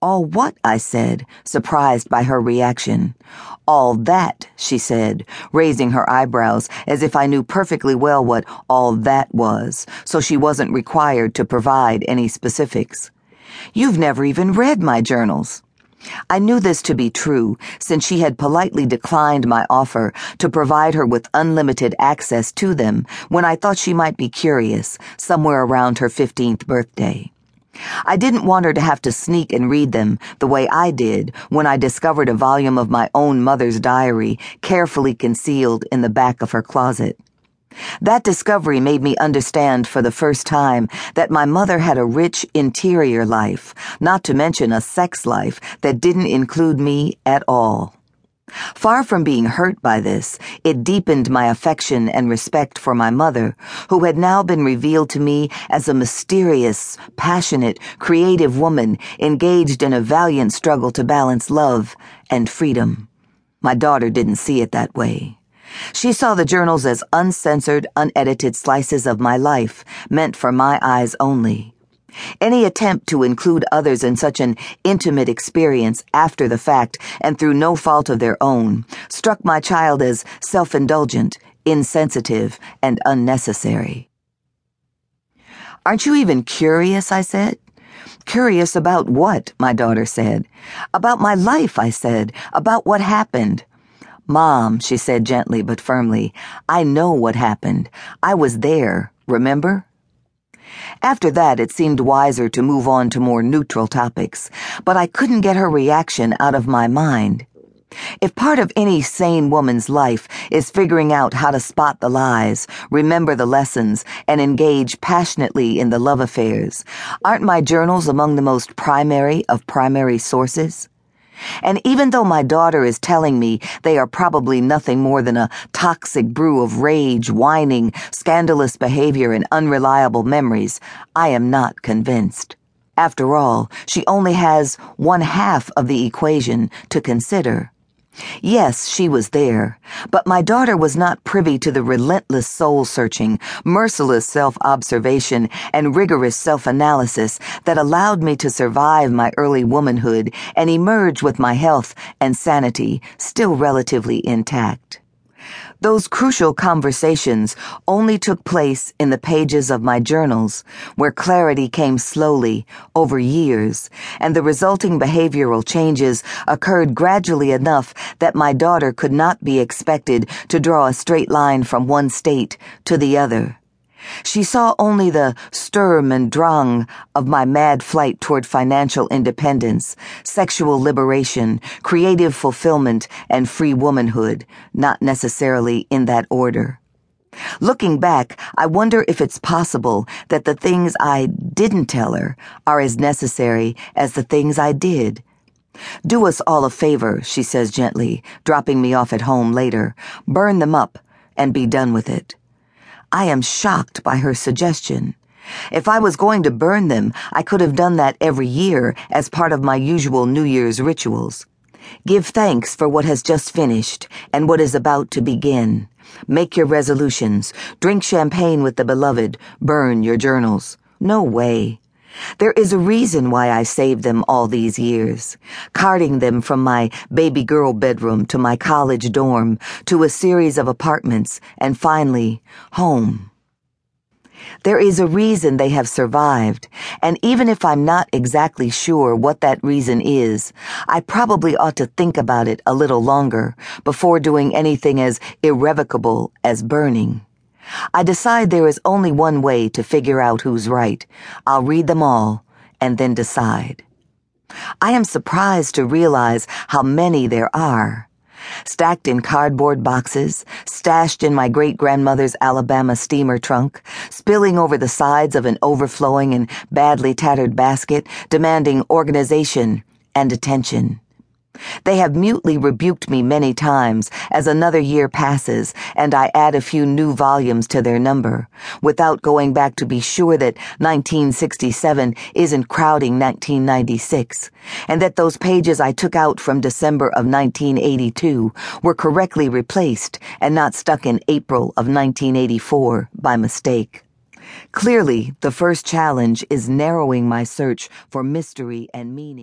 All what? I said, surprised by her reaction. All that, she said, raising her eyebrows as if I knew perfectly well what all that was, so she wasn't required to provide any specifics. You've never even read my journals. I knew this to be true, since she had politely declined my offer to provide her with unlimited access to them when I thought she might be curious, somewhere around her 15th birthday. I didn't want her to have to sneak and read them the way I did when I discovered a volume of my own mother's diary carefully concealed in the back of her closet. That discovery made me understand for the first time that my mother had a rich interior life, not to mention a sex life that didn't include me at all. Far from being hurt by this, it deepened my affection and respect for my mother, who had now been revealed to me as a mysterious, passionate, creative woman engaged in a valiant struggle to balance love and freedom. My daughter didn't see it that way. She saw the journals as uncensored, unedited slices of my life, meant for my eyes only. Any attempt to include others in such an intimate experience after the fact and through no fault of their own struck my child as self indulgent, insensitive, and unnecessary. Aren't you even curious? I said. Curious about what? My daughter said. About my life, I said. About what happened. Mom, she said gently but firmly, I know what happened. I was there, remember? After that, it seemed wiser to move on to more neutral topics, but I couldn't get her reaction out of my mind. If part of any sane woman's life is figuring out how to spot the lies, remember the lessons, and engage passionately in the love affairs, aren't my journals among the most primary of primary sources? And even though my daughter is telling me they are probably nothing more than a toxic brew of rage, whining, scandalous behavior, and unreliable memories, I am not convinced. After all, she only has one half of the equation to consider. Yes, she was there, but my daughter was not privy to the relentless soul searching, merciless self observation, and rigorous self analysis that allowed me to survive my early womanhood and emerge with my health and sanity still relatively intact. Those crucial conversations only took place in the pages of my journals, where clarity came slowly, over years, and the resulting behavioral changes occurred gradually enough that my daughter could not be expected to draw a straight line from one state to the other. She saw only the Sturm und Drang of my mad flight toward financial independence, sexual liberation, creative fulfillment, and free womanhood, not necessarily in that order. Looking back, I wonder if it's possible that the things I didn't tell her are as necessary as the things I did. Do us all a favor, she says gently, dropping me off at home later. Burn them up and be done with it. I am shocked by her suggestion. If I was going to burn them, I could have done that every year as part of my usual New Year's rituals. Give thanks for what has just finished and what is about to begin. Make your resolutions. Drink champagne with the beloved. Burn your journals. No way. There is a reason why I saved them all these years, carting them from my baby girl bedroom to my college dorm to a series of apartments and finally home. There is a reason they have survived, and even if I'm not exactly sure what that reason is, I probably ought to think about it a little longer before doing anything as irrevocable as burning. I decide there is only one way to figure out who's right. I'll read them all and then decide. I am surprised to realize how many there are. Stacked in cardboard boxes, stashed in my great grandmother's Alabama steamer trunk, spilling over the sides of an overflowing and badly tattered basket, demanding organization and attention. They have mutely rebuked me many times as another year passes and I add a few new volumes to their number, without going back to be sure that 1967 isn't crowding 1996, and that those pages I took out from December of 1982 were correctly replaced and not stuck in April of 1984 by mistake. Clearly, the first challenge is narrowing my search for mystery and meaning.